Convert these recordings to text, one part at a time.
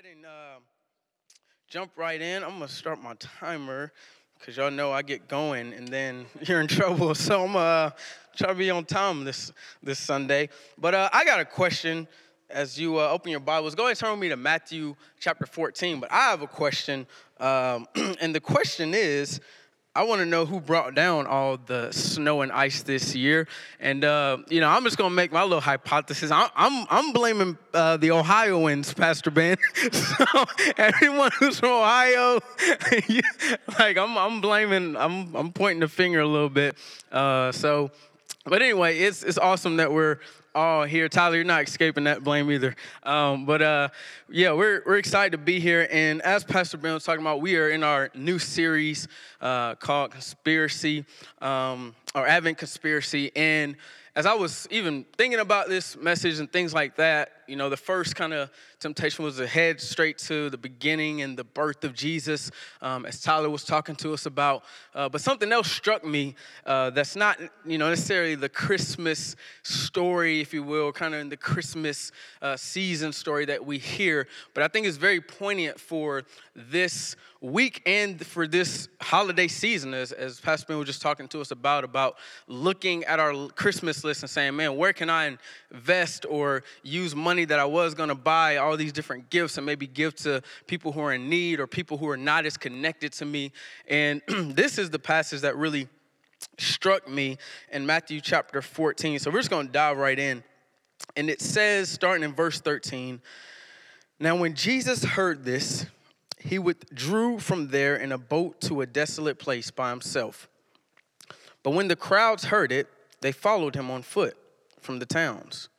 ahead and uh, jump right in. I'm gonna start my timer because y'all know I get going and then you're in trouble. So I'm uh try to be on time this this Sunday. But uh, I got a question as you uh, open your Bibles. Go ahead and turn with me to Matthew chapter 14. But I have a question, um, and the question is. I want to know who brought down all the snow and ice this year, and uh, you know I'm just gonna make my little hypothesis. I'm I'm, I'm blaming uh, the Ohioans, Pastor Ben. so everyone who's from Ohio, like I'm I'm blaming. I'm I'm pointing the finger a little bit. Uh, so, but anyway, it's it's awesome that we're all here. Tyler, you're not escaping that blame either. Um, but uh, yeah, we're, we're excited to be here. And as Pastor Ben was talking about, we are in our new series uh, called Conspiracy, um, or Advent Conspiracy. And as I was even thinking about this message and things like that, you know, the first kind of temptation was to head straight to the beginning and the birth of Jesus, um, as Tyler was talking to us about. Uh, but something else struck me uh, that's not, you know, necessarily the Christmas story, if you will, kind of in the Christmas uh, season story that we hear, but I think it's very poignant for this week and for this holiday season, as, as Pastor Ben was just talking to us about, about looking at our Christmas list and saying, man, where can I invest or use money that I was going to buy all these different gifts and maybe give to people who are in need or people who are not as connected to me? And this is the passage that really struck me in Matthew chapter 14. So we're just going to dive right in. And it says, starting in verse 13, Now when Jesus heard this, he withdrew from there in a boat to a desolate place by himself. But when the crowds heard it, they followed him on foot from the towns.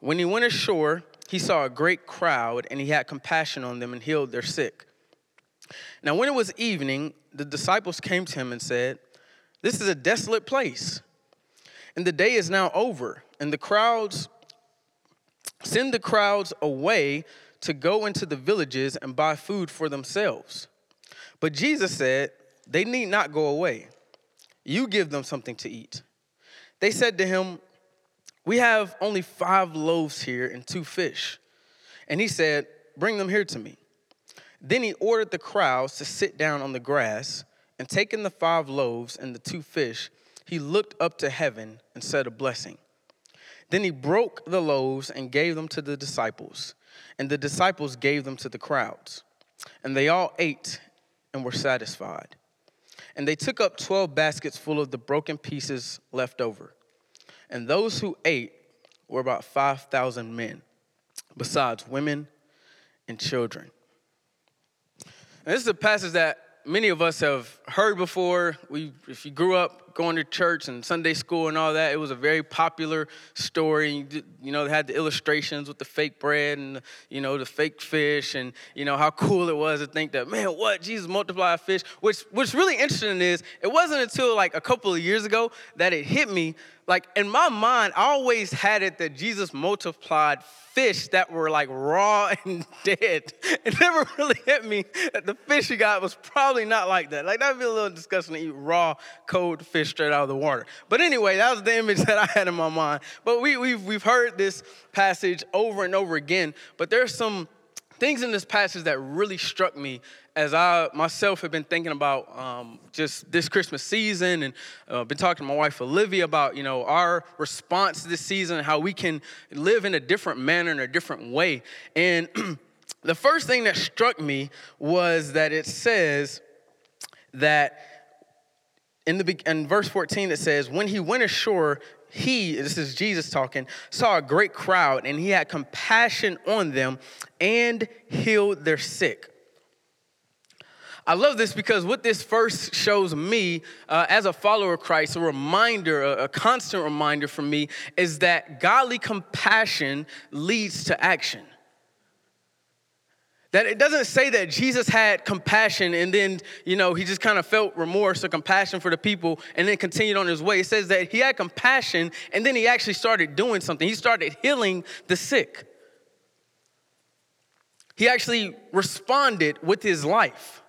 When he went ashore, he saw a great crowd, and he had compassion on them and healed their sick. Now, when it was evening, the disciples came to him and said, This is a desolate place, and the day is now over, and the crowds send the crowds away to go into the villages and buy food for themselves. But Jesus said, They need not go away. You give them something to eat. They said to him, We have only five loaves here and two fish. And he said, Bring them here to me. Then he ordered the crowds to sit down on the grass, and taking the five loaves and the two fish, he looked up to heaven and said a blessing. Then he broke the loaves and gave them to the disciples and the disciples gave them to the crowds. And they all ate and were satisfied. And they took up 12 baskets full of the broken pieces left over. And those who ate were about 5,000 men, besides women and children. And this is a passage that many of us have heard before. We, if you grew up going to church and Sunday school and all that, it was a very popular story. You know, they had the illustrations with the fake bread and you know the fake fish, and you know how cool it was to think that man, what Jesus multiplied fish. Which, what's really interesting is it wasn't until like a couple of years ago that it hit me like in my mind, I always had it that Jesus multiplied fish that were like raw and dead. It never really hit me that the fish he got was probably not like that. Like that'd be a little disgusting to eat raw, cold fish straight out of the water. But anyway, that was the image that I had in my mind. But we, we've, we've heard this passage over and over again. But there's some things in this passage that really struck me as I myself have been thinking about um, just this Christmas season and uh, been talking to my wife Olivia about you know our response this season how we can live in a different manner in a different way. And the first thing that struck me was that it says that in the in verse 14 it says when he went ashore he, this is Jesus talking, saw a great crowd and he had compassion on them and healed their sick. I love this because what this first shows me uh, as a follower of Christ, a reminder, a, a constant reminder for me, is that godly compassion leads to action. That it doesn't say that Jesus had compassion and then, you know, he just kind of felt remorse or compassion for the people and then continued on his way. It says that he had compassion and then he actually started doing something. He started healing the sick. He actually responded with his life.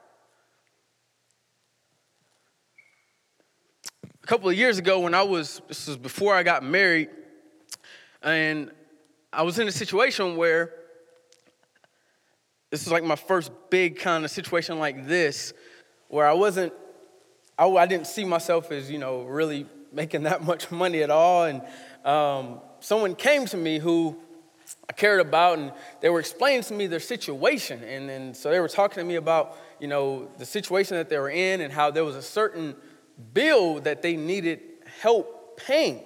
A couple of years ago, when I was, this was before I got married, and I was in a situation where this is like my first big kind of situation like this where I wasn't, I, I didn't see myself as, you know, really making that much money at all. And um, someone came to me who I cared about, and they were explaining to me their situation. And, and so they were talking to me about, you know, the situation that they were in and how there was a certain bill that they needed help paying.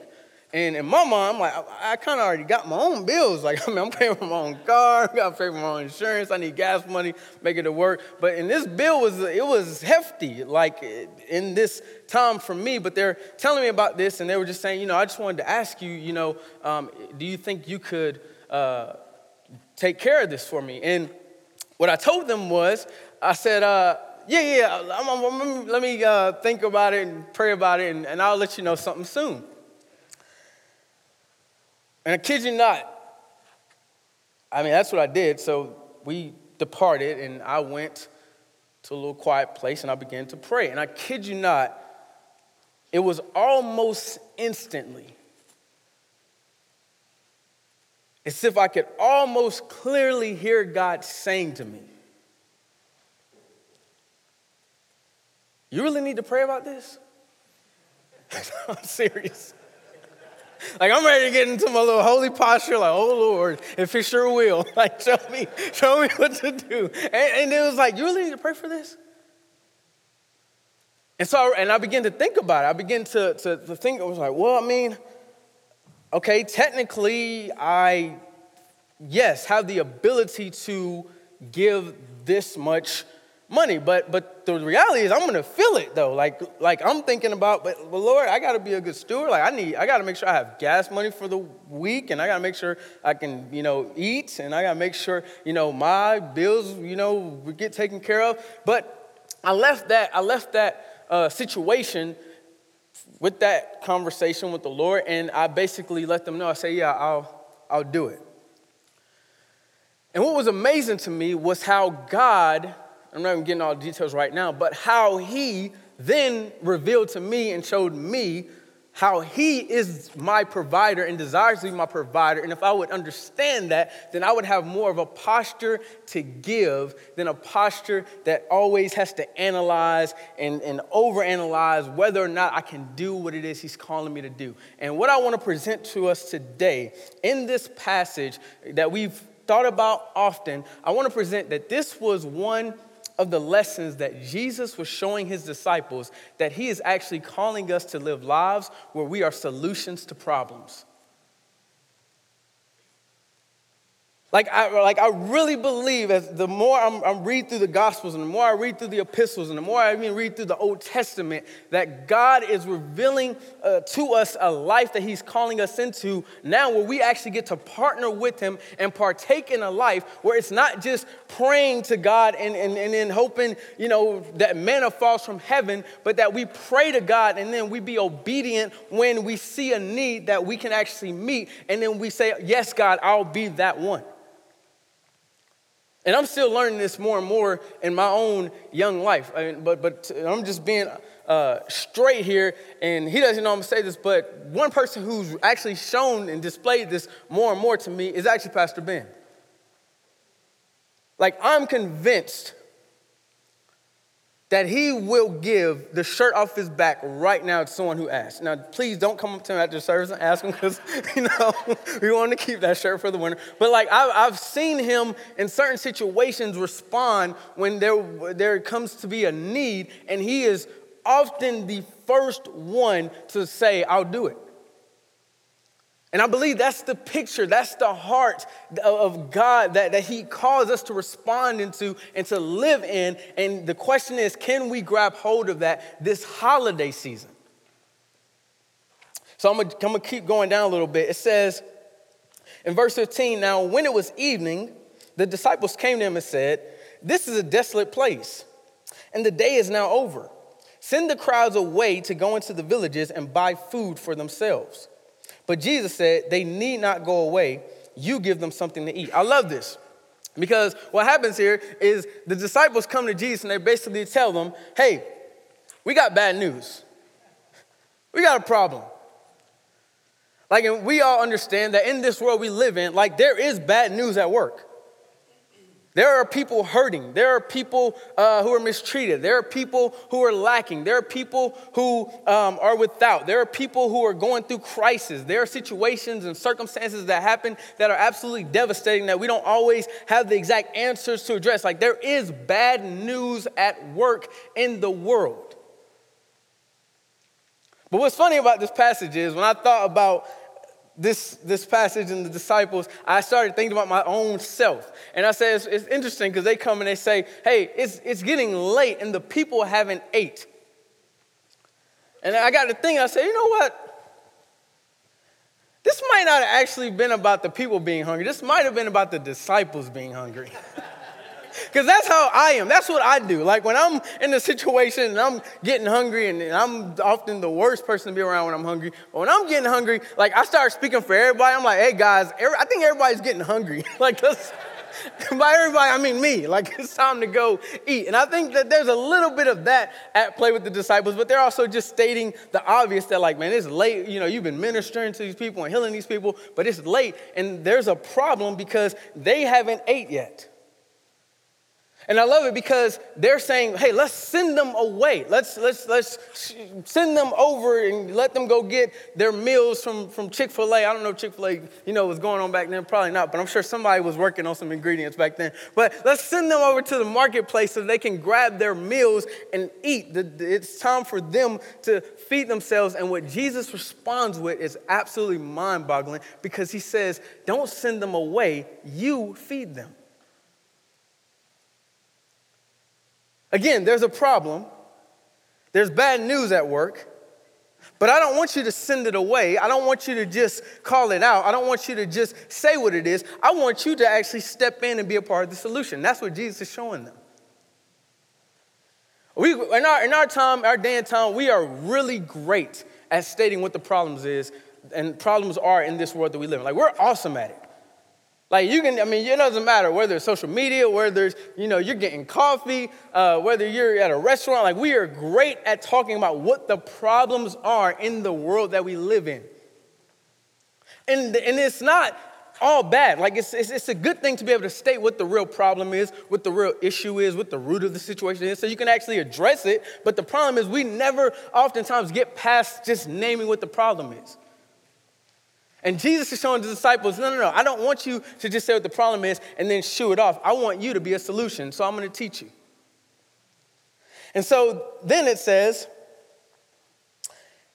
And in my mind, I'm like, I, I kind of already got my own bills. Like, I mean, I'm paying for my own car, I got to pay for my own insurance, I need gas money, make it to work. But in this bill was it was hefty, like in this time for me. But they're telling me about this, and they were just saying, you know, I just wanted to ask you, you know, um, do you think you could uh, take care of this for me? And what I told them was, I said, uh, yeah, yeah, I'm, I'm, I'm, let me uh, think about it and pray about it, and, and I'll let you know something soon. And I kid you not, I mean, that's what I did. So we departed, and I went to a little quiet place and I began to pray. And I kid you not, it was almost instantly. As if I could almost clearly hear God saying to me, You really need to pray about this? I'm serious. Like I'm ready to get into my little holy posture, like, oh Lord, if it sure will. Like, show me, show me what to do. And, and it was like, you really need to pray for this? And so, and I began to think about it. I began to, to, to think, I was like, well, I mean, okay, technically, I, yes, have the ability to give this much money. But but the reality is I'm gonna feel it though. Like like I'm thinking about, but, but Lord, I gotta be a good steward. Like I need I gotta make sure I have gas money for the week and I gotta make sure I can, you know, eat and I gotta make sure, you know, my bills, you know, get taken care of. But I left that, I left that uh, situation with that conversation with the Lord, and I basically let them know, I say, yeah, I'll I'll do it. And what was amazing to me was how God I'm not even getting all the details right now, but how he then revealed to me and showed me how he is my provider and desires to be my provider. And if I would understand that, then I would have more of a posture to give than a posture that always has to analyze and, and overanalyze whether or not I can do what it is he's calling me to do. And what I want to present to us today in this passage that we've thought about often, I want to present that this was one of the lessons that Jesus was showing his disciples that he is actually calling us to live lives where we are solutions to problems. Like I, like I really believe as the more I'm, I'm read through the Gospels and the more I read through the epistles and the more I even read through the Old Testament, that God is revealing uh, to us a life that He's calling us into now where we actually get to partner with Him and partake in a life where it's not just praying to God and, and, and then hoping, you know, that manna falls from heaven, but that we pray to God and then we be obedient when we see a need that we can actually meet. And then we say, Yes, God, I'll be that one. And I'm still learning this more and more in my own young life. I mean, but, but I'm just being uh, straight here, and he doesn't know I'm gonna say this, but one person who's actually shown and displayed this more and more to me is actually Pastor Ben. Like, I'm convinced that he will give the shirt off his back right now to someone who asks. Now, please don't come up to him after service and ask him because, you know, we want to keep that shirt for the winter. But like, I've seen him in certain situations respond when there, there comes to be a need, and he is often the first one to say, I'll do it. And I believe that's the picture, that's the heart of God that, that He calls us to respond into and to live in. And the question is can we grab hold of that this holiday season? So I'm gonna, I'm gonna keep going down a little bit. It says in verse 15 Now, when it was evening, the disciples came to him and said, This is a desolate place, and the day is now over. Send the crowds away to go into the villages and buy food for themselves. But Jesus said, they need not go away. You give them something to eat. I love this because what happens here is the disciples come to Jesus and they basically tell them, hey, we got bad news. We got a problem. Like, and we all understand that in this world we live in, like, there is bad news at work. There are people hurting. There are people uh, who are mistreated. There are people who are lacking. There are people who um, are without. There are people who are going through crisis. There are situations and circumstances that happen that are absolutely devastating that we don't always have the exact answers to address. Like there is bad news at work in the world. But what's funny about this passage is when I thought about this, this passage and the disciples, I started thinking about my own self. And I said, it's, it's interesting because they come and they say, hey, it's, it's getting late and the people haven't ate. And I got to think, I said, you know what? This might not have actually been about the people being hungry. This might have been about the disciples being hungry. Because that's how I am. That's what I do. Like when I'm in a situation and I'm getting hungry, and I'm often the worst person to be around when I'm hungry. But when I'm getting hungry, like I start speaking for everybody. I'm like, hey guys, every, I think everybody's getting hungry. like, let's. by everybody, I mean me. Like it's time to go eat. And I think that there's a little bit of that at play with the disciples, but they're also just stating the obvious that, like, man, it's late. You know, you've been ministering to these people and healing these people, but it's late, and there's a problem because they haven't ate yet. And I love it because they're saying, hey, let's send them away. Let's, let's, let's send them over and let them go get their meals from, from Chick fil A. I don't know if Chick fil A, you know, was going on back then, probably not, but I'm sure somebody was working on some ingredients back then. But let's send them over to the marketplace so they can grab their meals and eat. It's time for them to feed themselves. And what Jesus responds with is absolutely mind boggling because he says, don't send them away, you feed them. Again, there's a problem. There's bad news at work. But I don't want you to send it away. I don't want you to just call it out. I don't want you to just say what it is. I want you to actually step in and be a part of the solution. That's what Jesus is showing them. We, in, our, in our time, our day and time, we are really great at stating what the problems is and problems are in this world that we live in. Like, we're awesome at it. Like you can, I mean, it doesn't matter whether it's social media, whether it's, you know, you're getting coffee, uh, whether you're at a restaurant. Like we are great at talking about what the problems are in the world that we live in. And, and it's not all bad. Like it's, it's, it's a good thing to be able to state what the real problem is, what the real issue is, what the root of the situation is, so you can actually address it. But the problem is we never oftentimes get past just naming what the problem is. And Jesus is showing the disciples, no, no, no, I don't want you to just say what the problem is and then shoo it off. I want you to be a solution, so I'm going to teach you. And so then it says,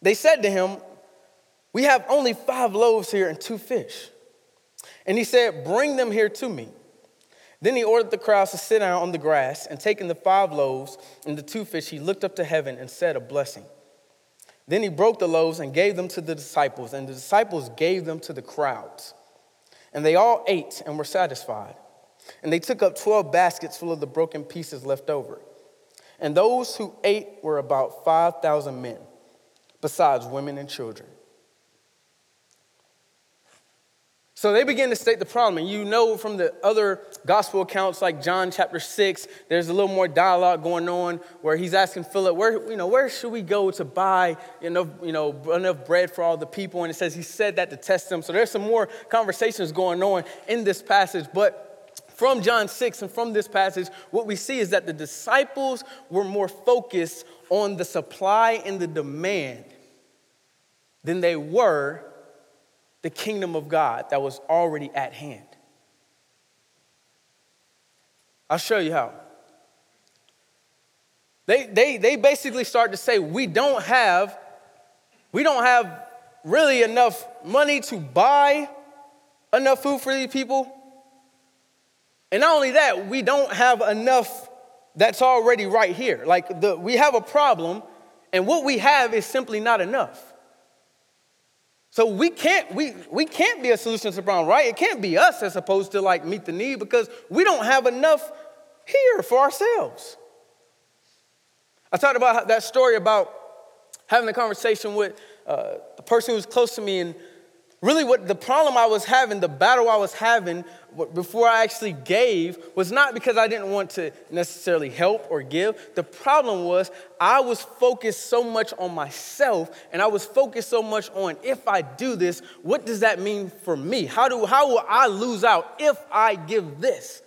they said to him, We have only five loaves here and two fish. And he said, Bring them here to me. Then he ordered the crowds to sit down on the grass, and taking the five loaves and the two fish, he looked up to heaven and said a blessing. Then he broke the loaves and gave them to the disciples, and the disciples gave them to the crowds. And they all ate and were satisfied. And they took up 12 baskets full of the broken pieces left over. And those who ate were about 5,000 men, besides women and children. So they begin to state the problem. And you know from the other gospel accounts, like John chapter 6, there's a little more dialogue going on where he's asking Philip, where, you know, where should we go to buy enough, you know, enough bread for all the people? And it says he said that to test them. So there's some more conversations going on in this passage. But from John 6 and from this passage, what we see is that the disciples were more focused on the supply and the demand than they were the kingdom of God that was already at hand. I'll show you how. They, they, they basically start to say, we don't have, we don't have really enough money to buy enough food for these people. And not only that, we don't have enough that's already right here. Like the, we have a problem, and what we have is simply not enough. So we can't, we, we can't be a solution to the problem, right? It can't be us as opposed to like meet the need because we don't have enough here for ourselves. I talked about that story about having a conversation with uh, a person who was close to me and really what the problem I was having, the battle I was having before I actually gave was not because I didn't want to necessarily help or give. The problem was I was focused so much on myself and I was focused so much on if I do this, what does that mean for me? How, do, how will I lose out if I give this?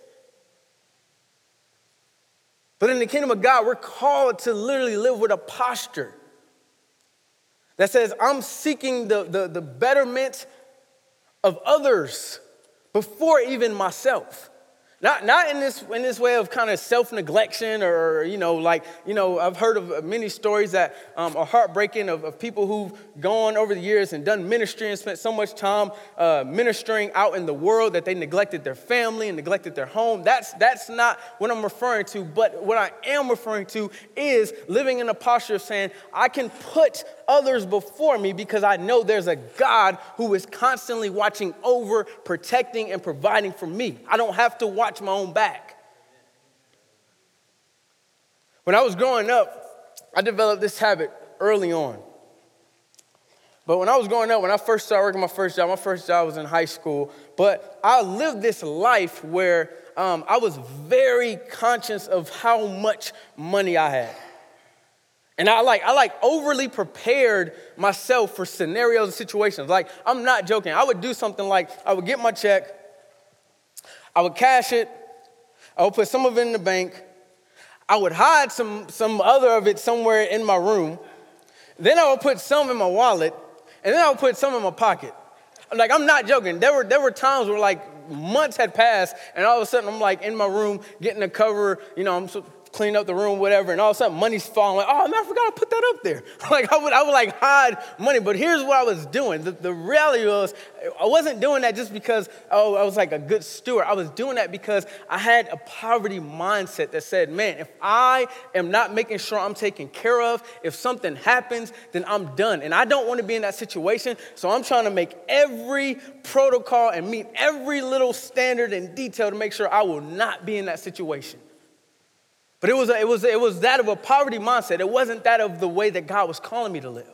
But in the kingdom of God, we're called to literally live with a posture that says, I'm seeking the, the, the betterment of others before even myself. Not, not in this in this way of kind of self-neglection or you know like you know I've heard of many stories that um, are heartbreaking of, of, people who've gone over the years and done ministry and spent so much time uh, ministering out in the world that they neglected their family and neglected their home. That's that's not what I'm referring to. But what I am referring to is living in a posture of saying I can put others before me because I know there's a God who is constantly watching over, protecting, and providing for me. I don't have to watch my own back. When I was growing up, I developed this habit early on. But when I was growing up, when I first started working my first job, my first job was in high school, but I lived this life where um, I was very conscious of how much money I had. And I like, I like overly prepared myself for scenarios and situations. Like, I'm not joking. I would do something like I would get my check, I would cash it, I would put some of it in the bank, I would hide some, some other of it somewhere in my room. Then I would put some in my wallet, and then I would put some in my pocket. Like, I'm not joking. There were, there were times where, like, months had passed, and all of a sudden I'm like in my room getting a cover, you know, I'm so, clean up the room, whatever, and all of a sudden money's falling. Like, oh man, I forgot to put that up there. like I would, I would like hide money. But here's what I was doing. The, the reality was, I wasn't doing that just because oh, I was like a good steward. I was doing that because I had a poverty mindset that said, man, if I am not making sure I'm taken care of, if something happens, then I'm done. And I don't want to be in that situation. So I'm trying to make every protocol and meet every little standard and detail to make sure I will not be in that situation. But it was, a, it, was, it was that of a poverty mindset. It wasn't that of the way that God was calling me to live.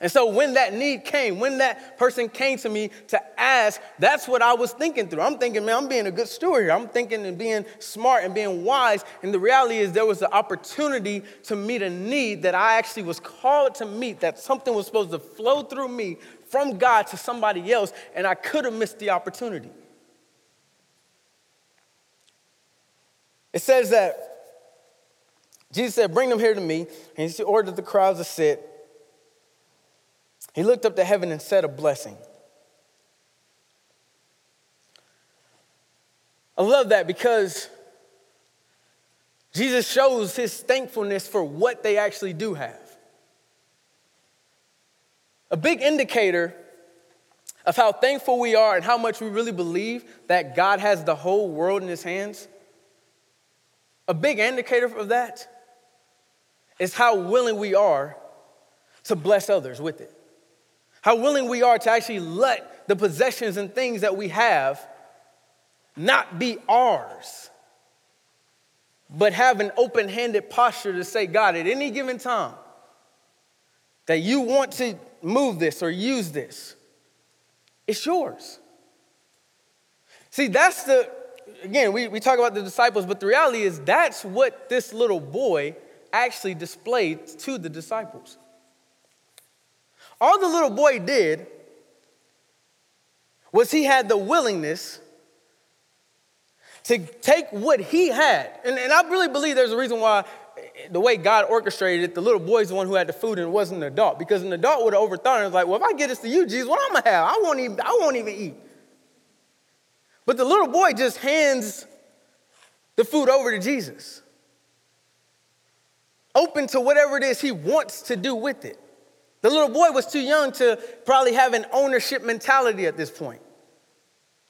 And so when that need came, when that person came to me to ask, that's what I was thinking through. I'm thinking, man, I'm being a good steward here. I'm thinking and being smart and being wise. And the reality is there was an opportunity to meet a need that I actually was called to meet, that something was supposed to flow through me from God to somebody else, and I could have missed the opportunity. It says that Jesus said, Bring them here to me. And he ordered the crowds to sit. He looked up to heaven and said a blessing. I love that because Jesus shows his thankfulness for what they actually do have. A big indicator of how thankful we are and how much we really believe that God has the whole world in his hands. A big indicator of that is how willing we are to bless others with it. How willing we are to actually let the possessions and things that we have not be ours, but have an open handed posture to say, God, at any given time, that you want to move this or use this, it's yours. See, that's the, again, we, we talk about the disciples, but the reality is that's what this little boy actually displayed to the disciples. All the little boy did was he had the willingness to take what he had. And, and I really believe there's a reason why eh, the way God orchestrated it, the little boy's the one who had the food and it wasn't an adult. Because an adult would have overthought it and was like, well, if I get this to you, Jesus, what I'm gonna have? I won't even, I won't even eat. But the little boy just hands the food over to Jesus open to whatever it is he wants to do with it. The little boy was too young to probably have an ownership mentality at this point.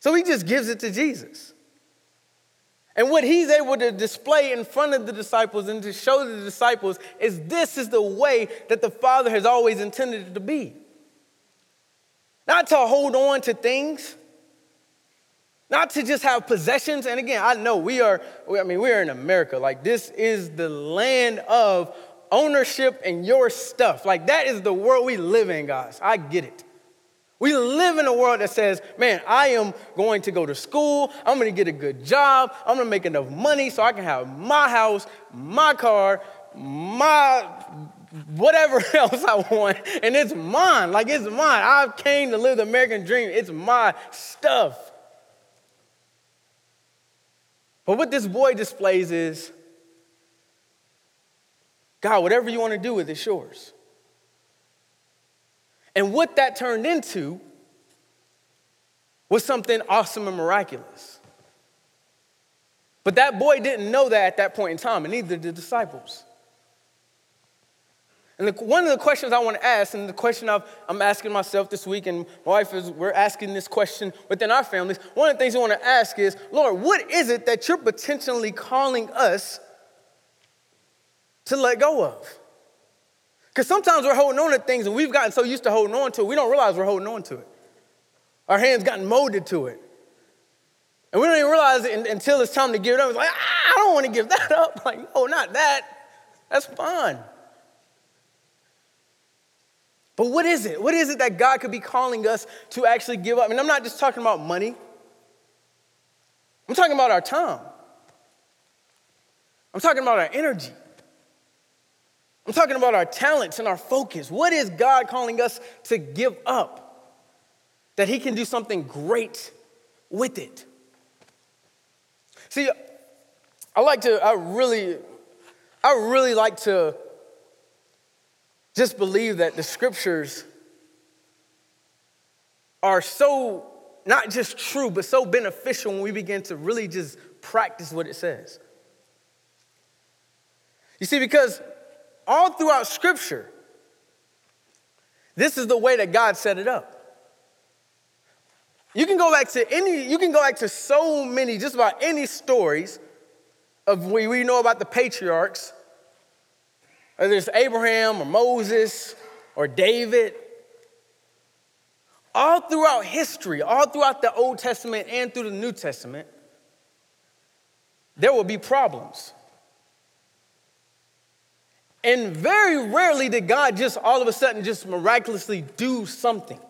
So he just gives it to Jesus. And what he's able to display in front of the disciples and to show the disciples is this is the way that the Father has always intended it to be. Not to hold on to things, not to just have possessions. And again, I know we are, I mean, we are in America. Like, this is the land of ownership and your stuff. Like, that is the world we live in, guys. I get it. We live in a world that says, man, I am going to go to school, I'm gonna get a good job, I'm gonna make enough money so I can have my house, my car, my whatever else I want, and it's mine. Like, it's mine. I came to live the American dream, it's my stuff. But what this boy displays is God, whatever you want to do with it's yours. And what that turned into was something awesome and miraculous. But that boy didn't know that at that point in time, and neither did the disciples. And the, one of the questions I want to ask, and the question i am asking myself this week, and my wife is, we're asking this question within our families. One of the things I want to ask is, Lord, what is it that you're potentially calling us to let go of? Because sometimes we're holding on to things and we've gotten so used to holding on to it, we don't realize we're holding on to it. Our hands gotten molded to it. And we don't even realize it until it's time to give it up. It's like, ah, I don't want to give that up. Like, no, not that. That's fine. But what is it? What is it that God could be calling us to actually give up? Mean, I'm not just talking about money, I'm talking about our time, I'm talking about our energy. I'm talking about our talents and our focus. What is God calling us to give up that He can do something great with it? See, I like to, I really, I really like to just believe that the scriptures are so not just true, but so beneficial when we begin to really just practice what it says. You see, because all throughout scripture, this is the way that God set it up. You can go back to any, you can go back to so many, just about any stories of we, we know about the patriarchs whether it's Abraham or Moses or David, all throughout history, all throughout the Old Testament and through the New Testament, there will be problems. And very rarely did God just all of a sudden just miraculously do something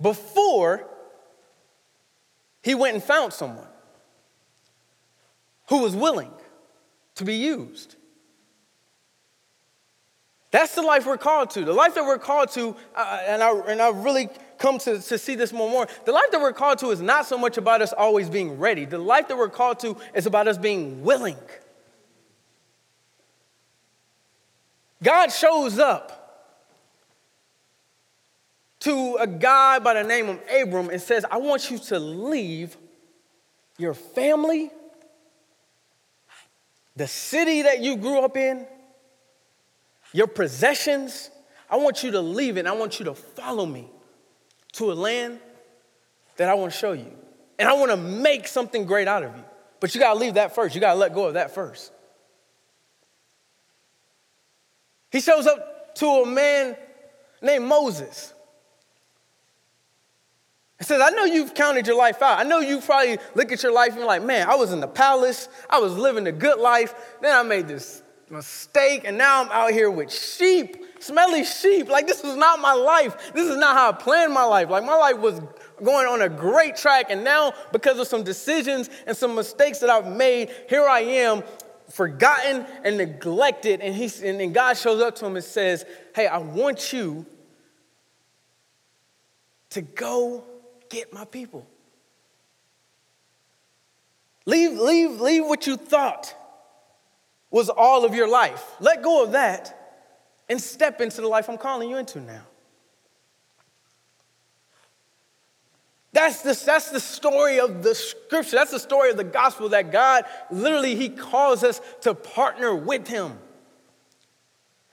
before he went and found someone who was willing to be used. That's the life we're called to. The life that we're called to, uh, and, I, and I really come to, to see this more and more. The life that we're called to is not so much about us always being ready. The life that we're called to is about us being willing. God shows up to a guy by the name of Abram and says, I want you to leave your family, the city that you grew up in, your possessions, I want you to leave it. I want you to follow me to a land that I want to show you. And I want to make something great out of you. But you got to leave that first. You got to let go of that first. He shows up to a man named Moses. He says, I know you've counted your life out. I know you probably look at your life and you're like, man, I was in the palace. I was living a good life. Then I made this mistake, and now I'm out here with sheep, smelly sheep. Like, this is not my life. This is not how I planned my life. Like, my life was going on a great track, and now, because of some decisions and some mistakes that I've made, here I am, forgotten and neglected. And, he's, and then God shows up to him and says, Hey, I want you to go get my people. Leave, leave, leave what you thought was all of your life. Let go of that and step into the life I'm calling you into now. That's the, that's the story of the scripture. That's the story of the gospel that God literally, He calls us to partner with Him.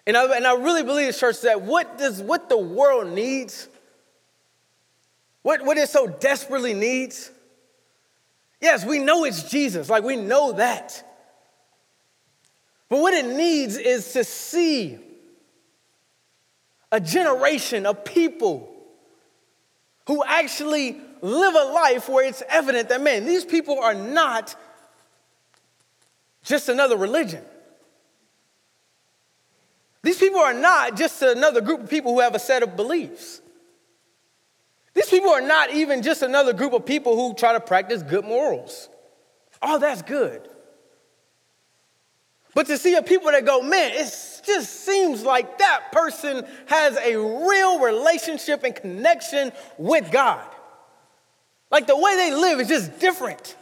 And I, and I really believe, church, that what, does, what the world needs, what, what it so desperately needs, yes, we know it's Jesus. Like, we know that. But what it needs is to see a generation of people who actually live a life where it's evident that, man, these people are not just another religion. These people are not just another group of people who have a set of beliefs. These people are not even just another group of people who try to practice good morals. Oh, that's good. But to see a people that go, man, it just seems like that person has a real relationship and connection with God. Like the way they live is just different.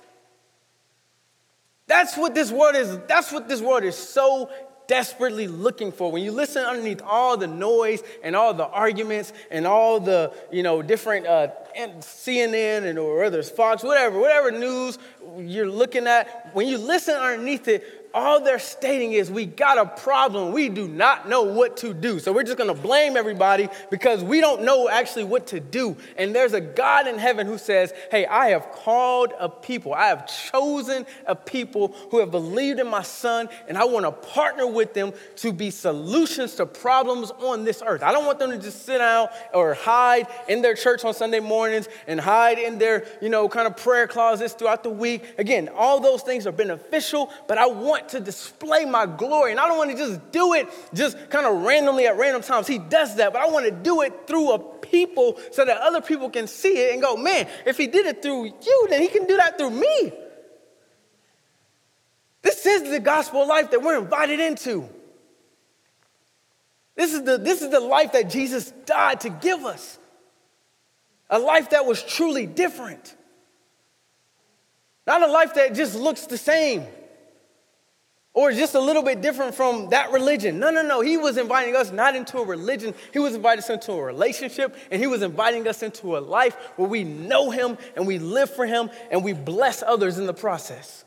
That's what this world is, that's what this world is so desperately looking for. When you listen underneath all the noise and all the arguments and all the, you know, different uh, CNN and or whether it's Fox, whatever, whatever news you're looking at, when you listen underneath it, all they're stating is we got a problem. We do not know what to do. So we're just going to blame everybody because we don't know actually what to do. And there's a God in heaven who says, Hey, I have called a people, I have chosen a people who have believed in my son, and I want to partner with them to be solutions to problems on this earth. I don't want them to just sit out or hide in their church on Sunday mornings and hide in their, you know, kind of prayer closets throughout the week. Again, all those things are beneficial, but I want want to display my glory. And I don't want to just do it just kind of randomly at random times. He does that, but I want to do it through a people so that other people can see it and go, man, if he did it through you, then he can do that through me. This is the gospel life that we're invited into. This is the, this is the life that Jesus died to give us. A life that was truly different. Not a life that just looks the same or just a little bit different from that religion. No, no, no. He was inviting us not into a religion, He was inviting us into a relationship, and He was inviting us into a life where we know Him and we live for Him and we bless others in the process.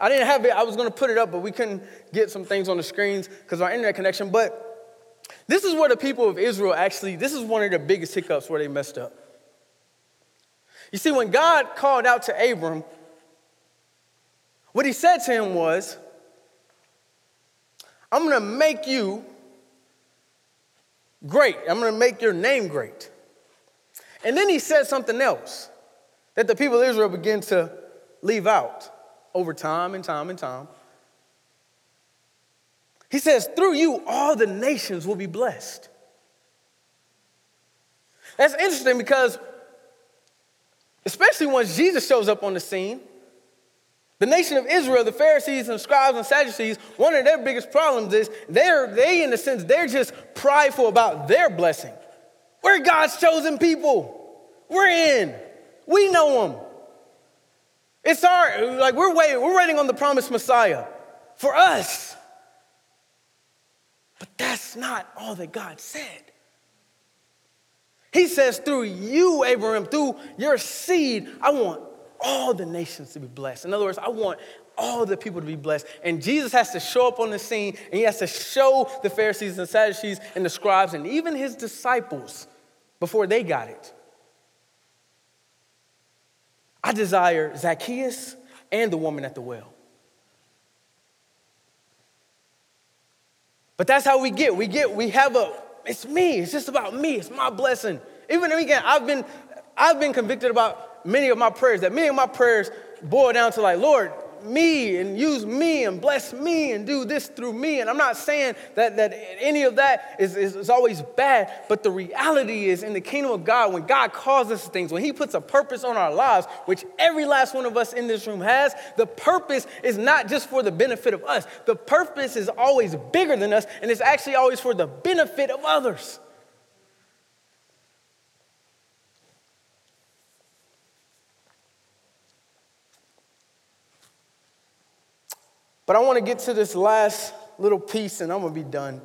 I didn't have it, I was gonna put it up, but we couldn't get some things on the screens because our internet connection. But this is where the people of Israel actually, this is one of the biggest hiccups where they messed up. You see, when God called out to Abram, what he said to him was, I'm going to make you great. I'm going to make your name great. And then he said something else that the people of Israel began to leave out over time and time and time. He says, Through you, all the nations will be blessed. That's interesting because, especially once Jesus shows up on the scene, the nation of Israel, the Pharisees and scribes and Sadducees, one of their biggest problems is they're, they, in a sense, they're just prideful about their blessing. We're God's chosen people. We're in. We know Him. It's our, like, we're waiting, we're waiting on the promised Messiah for us. But that's not all that God said. He says, through you, Abraham, through your seed, I want all the nations to be blessed. In other words, I want all the people to be blessed. And Jesus has to show up on the scene and he has to show the Pharisees and Sadducees and the scribes and even his disciples before they got it. I desire Zacchaeus and the woman at the well. But that's how we get. We get, we have a, it's me, it's just about me, it's my blessing. Even again, I've been, I've been convicted about many of my prayers, that many of my prayers boil down to like, Lord, me and use me and bless me and do this through me. And I'm not saying that, that any of that is, is, is, always bad, but the reality is in the kingdom of God, when God calls us things, when He puts a purpose on our lives, which every last one of us in this room has, the purpose is not just for the benefit of us. The purpose is always bigger than us, and it's actually always for the benefit of others. But I want to get to this last little piece and I'm going to be done.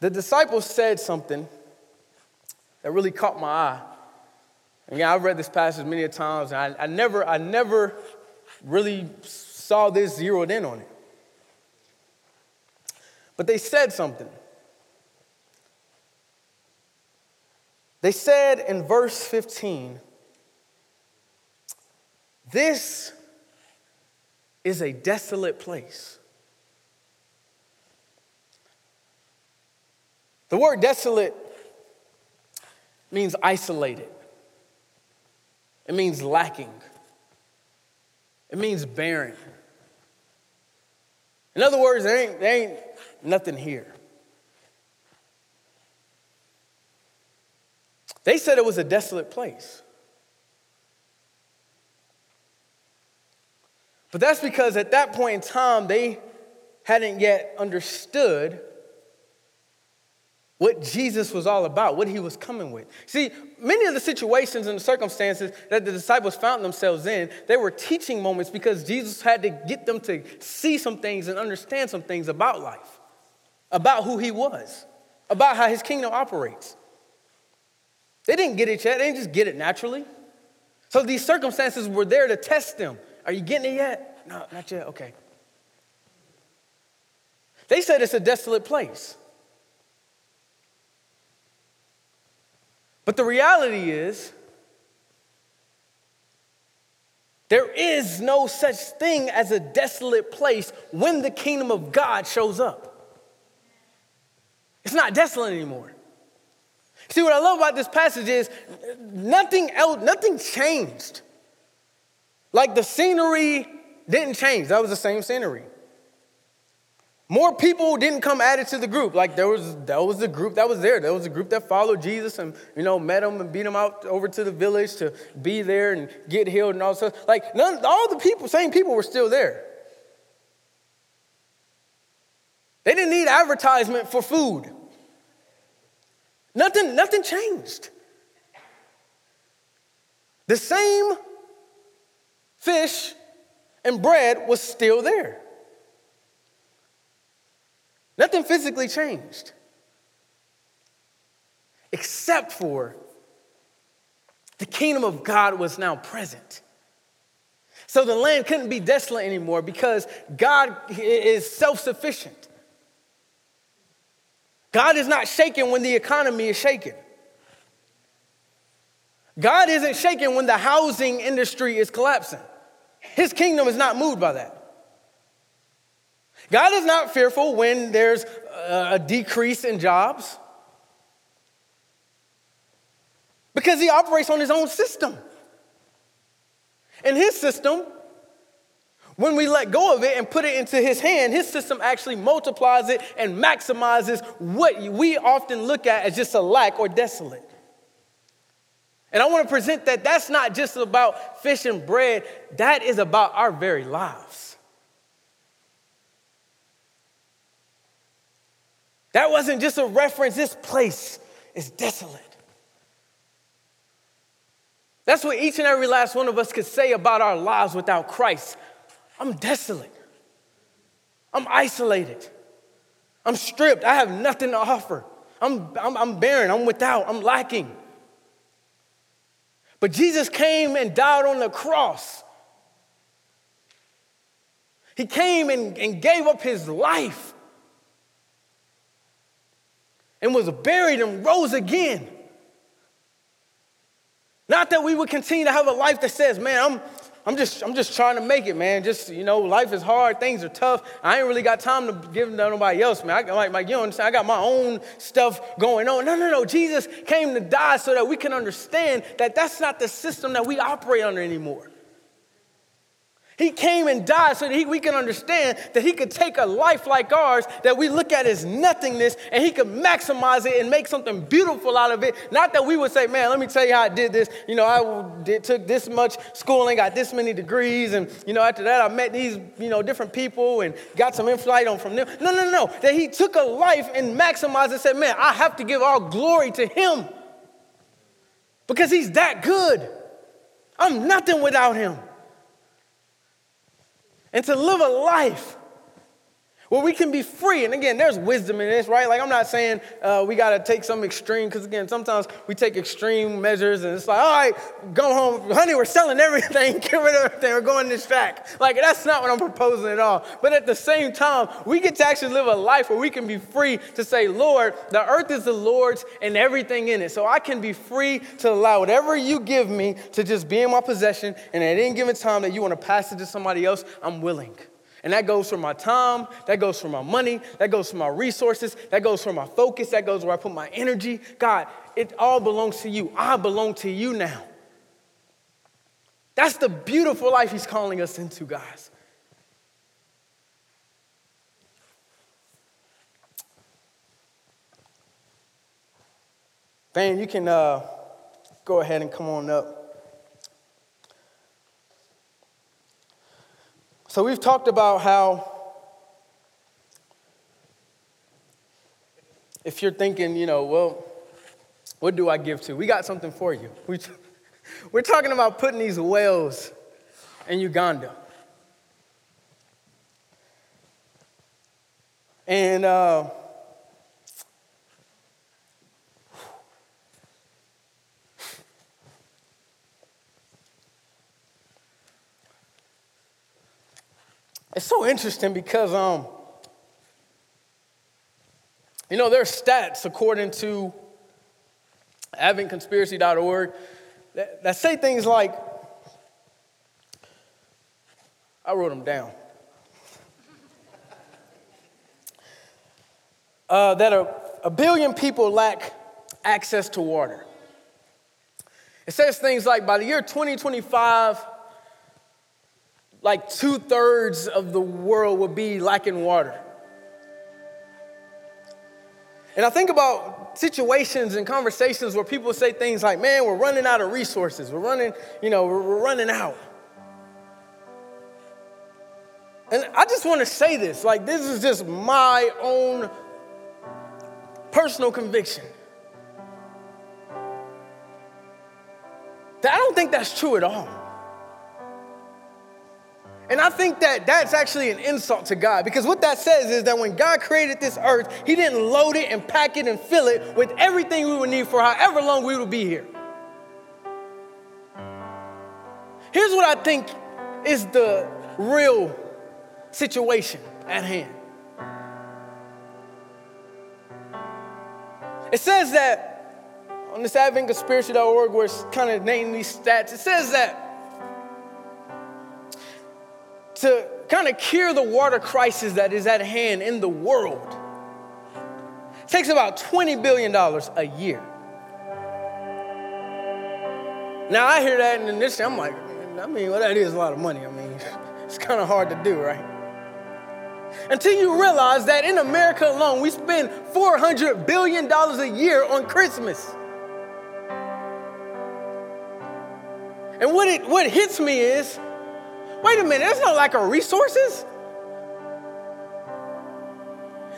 The disciples said something that really caught my eye. Again, I've read this passage many times, and I, I, never, I never really saw this zeroed in on it. But they said something. They said in verse 15, This is a desolate place. The word desolate means isolated, it means lacking, it means barren. In other words, there ain't, there ain't nothing here. They said it was a desolate place. But that's because at that point in time, they hadn't yet understood what Jesus was all about, what he was coming with. See, many of the situations and the circumstances that the disciples found themselves in, they were teaching moments because Jesus had to get them to see some things and understand some things about life, about who he was, about how his kingdom operates. They didn't get it yet, they didn't just get it naturally. So these circumstances were there to test them. Are you getting it yet? No, not yet. Okay. They said it's a desolate place. But the reality is, there is no such thing as a desolate place when the kingdom of God shows up. It's not desolate anymore. See, what I love about this passage is nothing else, nothing changed. Like the scenery didn't change, that was the same scenery. More people didn't come added to the group. Like there was, that was the group that was there. There was a group that followed Jesus and you know met him and beat him out over to the village to be there and get healed and all stuff. Like none, all the people, same people were still there. They didn't need advertisement for food. Nothing, nothing changed. The same fish and bread was still there. Nothing physically changed. Except for the kingdom of God was now present. So the land couldn't be desolate anymore because God is self sufficient. God is not shaken when the economy is shaken. God isn't shaken when the housing industry is collapsing. His kingdom is not moved by that. God is not fearful when there's a decrease in jobs because he operates on his own system. And his system, when we let go of it and put it into his hand, his system actually multiplies it and maximizes what we often look at as just a lack or desolate. And I want to present that that's not just about fish and bread, that is about our very lives. That wasn't just a reference, this place is desolate. That's what each and every last one of us could say about our lives without Christ. I'm desolate. I'm isolated. I'm stripped. I have nothing to offer. I'm, I'm, I'm barren. I'm without. I'm lacking. But Jesus came and died on the cross. He came and, and gave up his life and was buried and rose again. Not that we would continue to have a life that says, man, I'm, I'm just, I'm just trying to make it, man. Just, you know, life is hard, things are tough. I ain't really got time to give to nobody else, man. I, like, like, you understand, I got my own stuff going on. No, no, no. Jesus came to die so that we can understand that that's not the system that we operate under anymore. He came and died so that he, we can understand that he could take a life like ours that we look at as nothingness and he could maximize it and make something beautiful out of it. Not that we would say, man, let me tell you how I did this. You know, I did, took this much schooling, got this many degrees, and, you know, after that I met these, you know, different people and got some insight on from them. No, no, no. That he took a life and maximized it and said, man, I have to give all glory to him because he's that good. I'm nothing without him and to live a life where we can be free. And again, there's wisdom in this, right? Like, I'm not saying uh, we got to take some extreme, because again, sometimes we take extreme measures and it's like, all right, go home. Honey, we're selling everything, get rid of everything, we're going this track. Like, that's not what I'm proposing at all. But at the same time, we get to actually live a life where we can be free to say, Lord, the earth is the Lord's and everything in it. So I can be free to allow whatever you give me to just be in my possession. And at any given time that you want to pass it to somebody else, I'm willing. And that goes for my time, that goes for my money, that goes for my resources, that goes for my focus, that goes where I put my energy. God, it all belongs to you. I belong to you now. That's the beautiful life He's calling us into, guys. Van, you can uh, go ahead and come on up. So we've talked about how if you're thinking, you know, well, what do I give to? We got something for you. We, we're talking about putting these wells in Uganda. And uh, it's so interesting because, um, you know, there are stats according to AdventConspiracy.org that, that say things like, I wrote them down. Uh, that a, a billion people lack access to water. It says things like by the year 2025, like two thirds of the world would be lacking water. And I think about situations and conversations where people say things like, man, we're running out of resources. We're running, you know, we're, we're running out. And I just want to say this like, this is just my own personal conviction. That I don't think that's true at all. And I think that that's actually an insult to God because what that says is that when God created this earth, He didn't load it and pack it and fill it with everything we would need for however long we would be here. Here's what I think is the real situation at hand. It says that on this AdventConspiracy.org, where it's kind of naming these stats, it says that to kind of cure the water crisis that is at hand in the world, it takes about $20 billion a year. Now I hear that, and initially I'm like, I mean, well, that is a lot of money. I mean, it's kind of hard to do, right? Until you realize that in America alone, we spend $400 billion a year on Christmas. And what, it, what hits me is wait a minute, there's no lack of resources.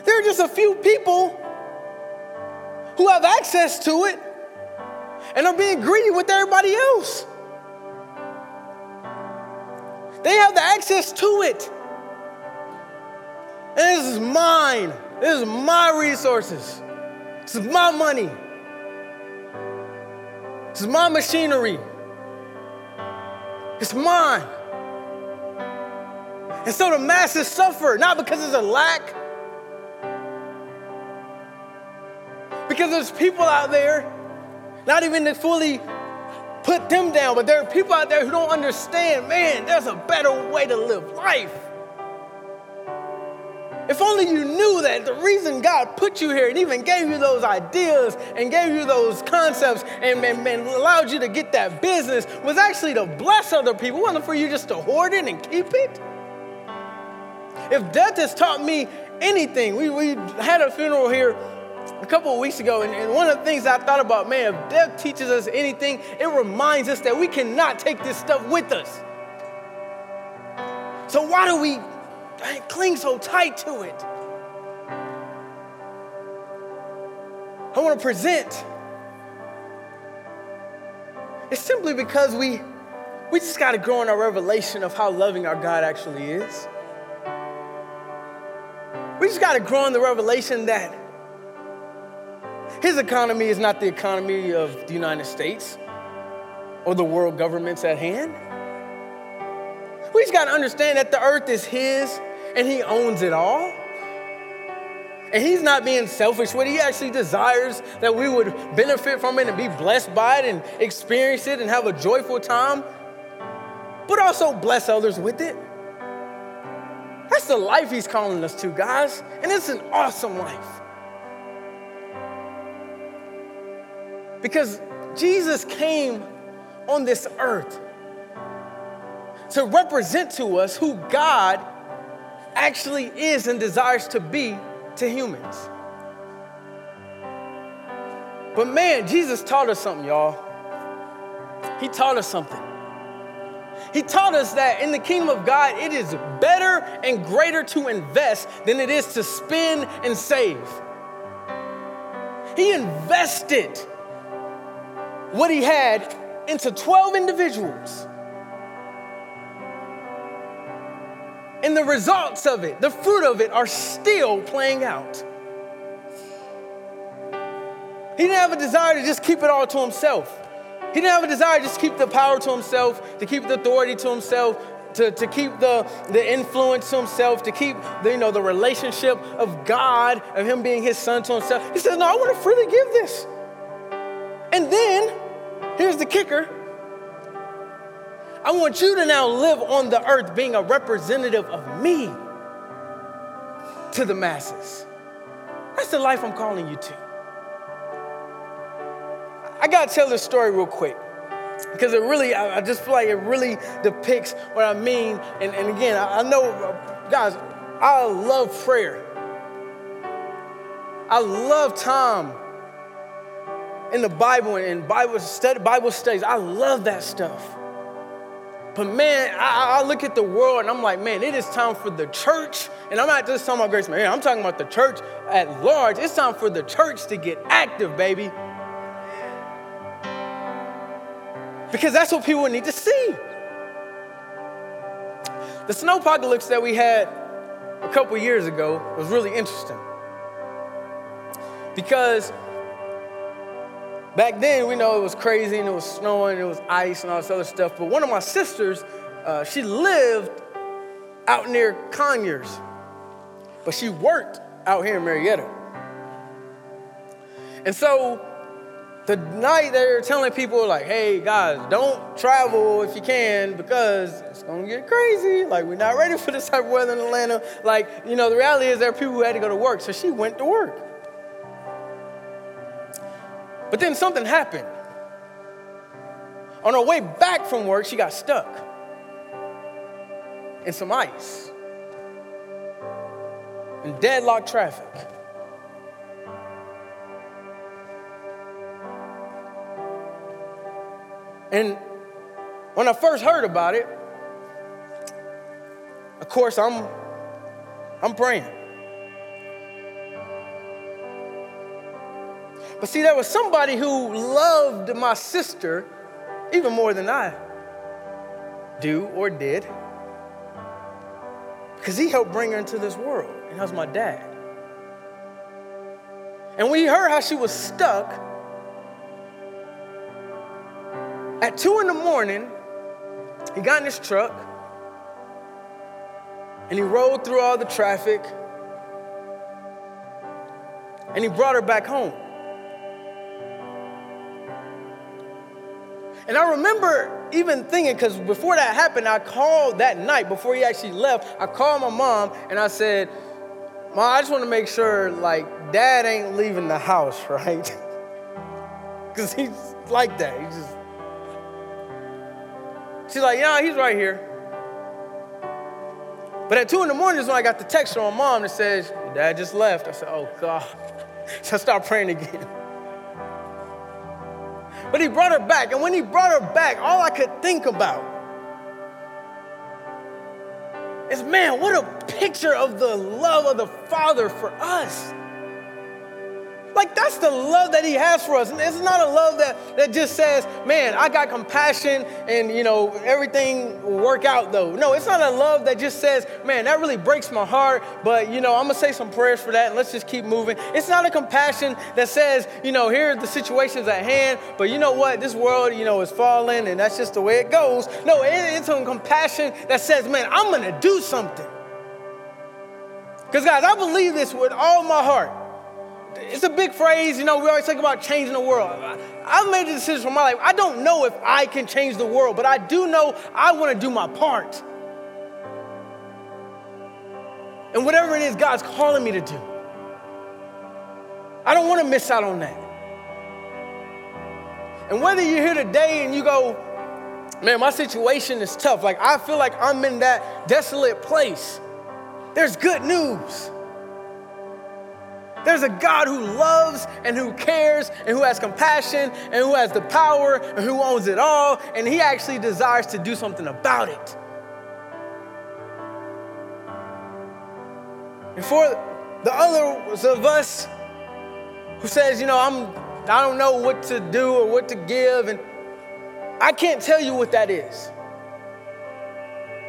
There are just a few people who have access to it and are being greedy with everybody else. They have the access to it. And this is mine. This is my resources. This is my money. This is my machinery. It's mine. And so the masses suffer, not because there's a lack, because there's people out there, not even to fully put them down, but there are people out there who don't understand man, there's a better way to live life. If only you knew that the reason God put you here and even gave you those ideas and gave you those concepts and, and, and allowed you to get that business was actually to bless other people, it wasn't for you just to hoard it and keep it. If death has taught me anything, we, we had a funeral here a couple of weeks ago, and, and one of the things I thought about, man, if death teaches us anything, it reminds us that we cannot take this stuff with us. So why do we cling so tight to it. I want to present. It's simply because we we just got to grow in our revelation of how loving our God actually is. We just got to grow in the revelation that his economy is not the economy of the United States or the world governments at hand. We just got to understand that the earth is his and he owns it all. And he's not being selfish with it. He actually desires that we would benefit from it and be blessed by it and experience it and have a joyful time, but also bless others with it. That's the life he's calling us to, guys. And it's an awesome life. Because Jesus came on this earth to represent to us who God actually is and desires to be to humans. But man, Jesus taught us something, y'all. He taught us something. He taught us that in the kingdom of God, it is better and greater to invest than it is to spend and save. He invested what he had into 12 individuals. And the results of it, the fruit of it, are still playing out. He didn't have a desire to just keep it all to himself. He didn't have a desire to just keep the power to himself, to keep the authority to himself, to, to keep the, the influence to himself, to keep the, you know, the relationship of God, of him being his son to himself. He says, No, I want to freely give this. And then, here's the kicker I want you to now live on the earth being a representative of me to the masses. That's the life I'm calling you to. I gotta tell this story real quick because it really, I, just feel like it really depicts what I mean. And, and again, I, I know, guys, I love prayer. I love time in the Bible and Bible, study, Bible studies. I love that stuff. But man, I, I, look at the world and I'm like, man, it is time for the church. And I'm not just talking about Grace Man, I'm talking about the church at large. It's time for the church to get active, baby. Because that's what people need to see. The snow apocalypse that we had a couple years ago was really interesting because back then we know it was crazy and it was snowing, and it was ice and all this other stuff. But one of my sisters, uh, she lived out near Conyers, but she worked out here in Marietta. And so the night they were telling people like, hey guys, don't travel if you can because it's gonna get crazy. Like we're not ready for this type of weather in Atlanta. Like, you know, the reality is there are people who had to go to work. So she went to work. But then something happened. On her way back from work, she got stuck in some ice in deadlock traffic. And when I first heard about it, of course, I'm, I'm praying. But see, there was somebody who loved my sister even more than I do or did. Because he helped bring her into this world, and that was my dad. And he heard how she was stuck, At two in the morning, he got in his truck and he rode through all the traffic and he brought her back home. And I remember even thinking, because before that happened, I called that night, before he actually left, I called my mom and I said, Mom, I just want to make sure, like, dad ain't leaving the house, right? Because he's like that. He just She's like, yeah, he's right here. But at two in the morning is when I got the text from my mom that says, dad just left. I said, Oh God. So I started praying again. But he brought her back. And when he brought her back, all I could think about is man, what a picture of the love of the Father for us. Like that's the love that he has for us. And it's not a love that, that just says, man, I got compassion and you know everything will work out though. No, it's not a love that just says, man, that really breaks my heart, but you know, I'm gonna say some prayers for that and let's just keep moving. It's not a compassion that says, you know, here are the situations at hand, but you know what, this world, you know, is falling and that's just the way it goes. No, it, it's a compassion that says, man, I'm gonna do something. Because guys, I believe this with all my heart it's a big phrase, you know, we always think about changing the world. I've made a decision for my life. I don't know if I can change the world, but I do know I want to do my part. And whatever it is God's calling me to do, I don't want to miss out on that. And whether you're here today and you go, man, my situation is tough, like I feel like I'm in that desolate place, there's good news. There's a God who loves and who cares and who has compassion and who has the power and who owns it all, and He actually desires to do something about it. And for the others of us who says, you know, I'm, I don't know what to do or what to give, and I can't tell you what that is.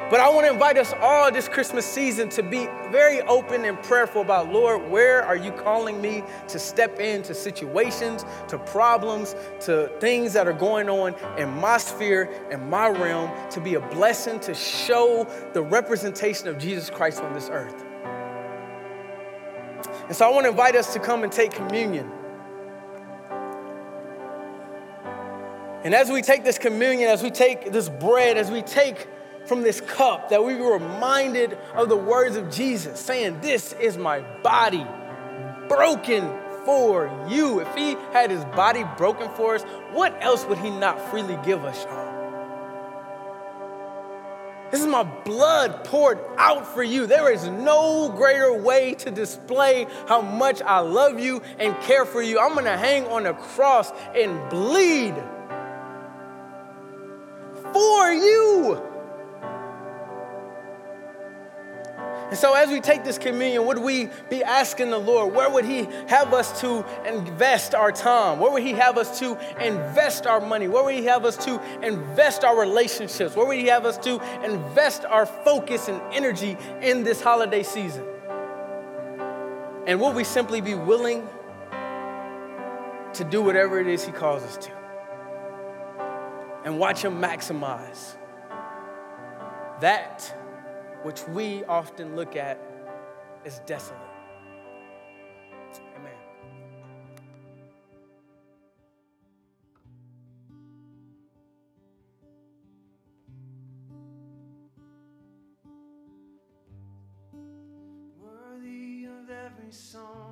But I want to invite us all this Christmas season to be very open and prayerful about, Lord, where are you calling me to step into situations, to problems, to things that are going on in my sphere and my realm to be a blessing to show the representation of Jesus Christ on this earth. And so I want to invite us to come and take communion. And as we take this communion, as we take this bread, as we take from this cup that we were reminded of the words of Jesus saying, This is my body broken for you. If he had his body broken for us, what else would he not freely give us, y'all? This is my blood poured out for you. There is no greater way to display how much I love you and care for you. I'm gonna hang on a cross and bleed for you. And so, as we take this communion, would we be asking the Lord, where would He have us to invest our time? Where would He have us to invest our money? Where would He have us to invest our relationships? Where would He have us to invest our focus and energy in this holiday season? And will we simply be willing to do whatever it is He calls us to? And watch Him maximize that which we often look at as desolate. Amen. Song.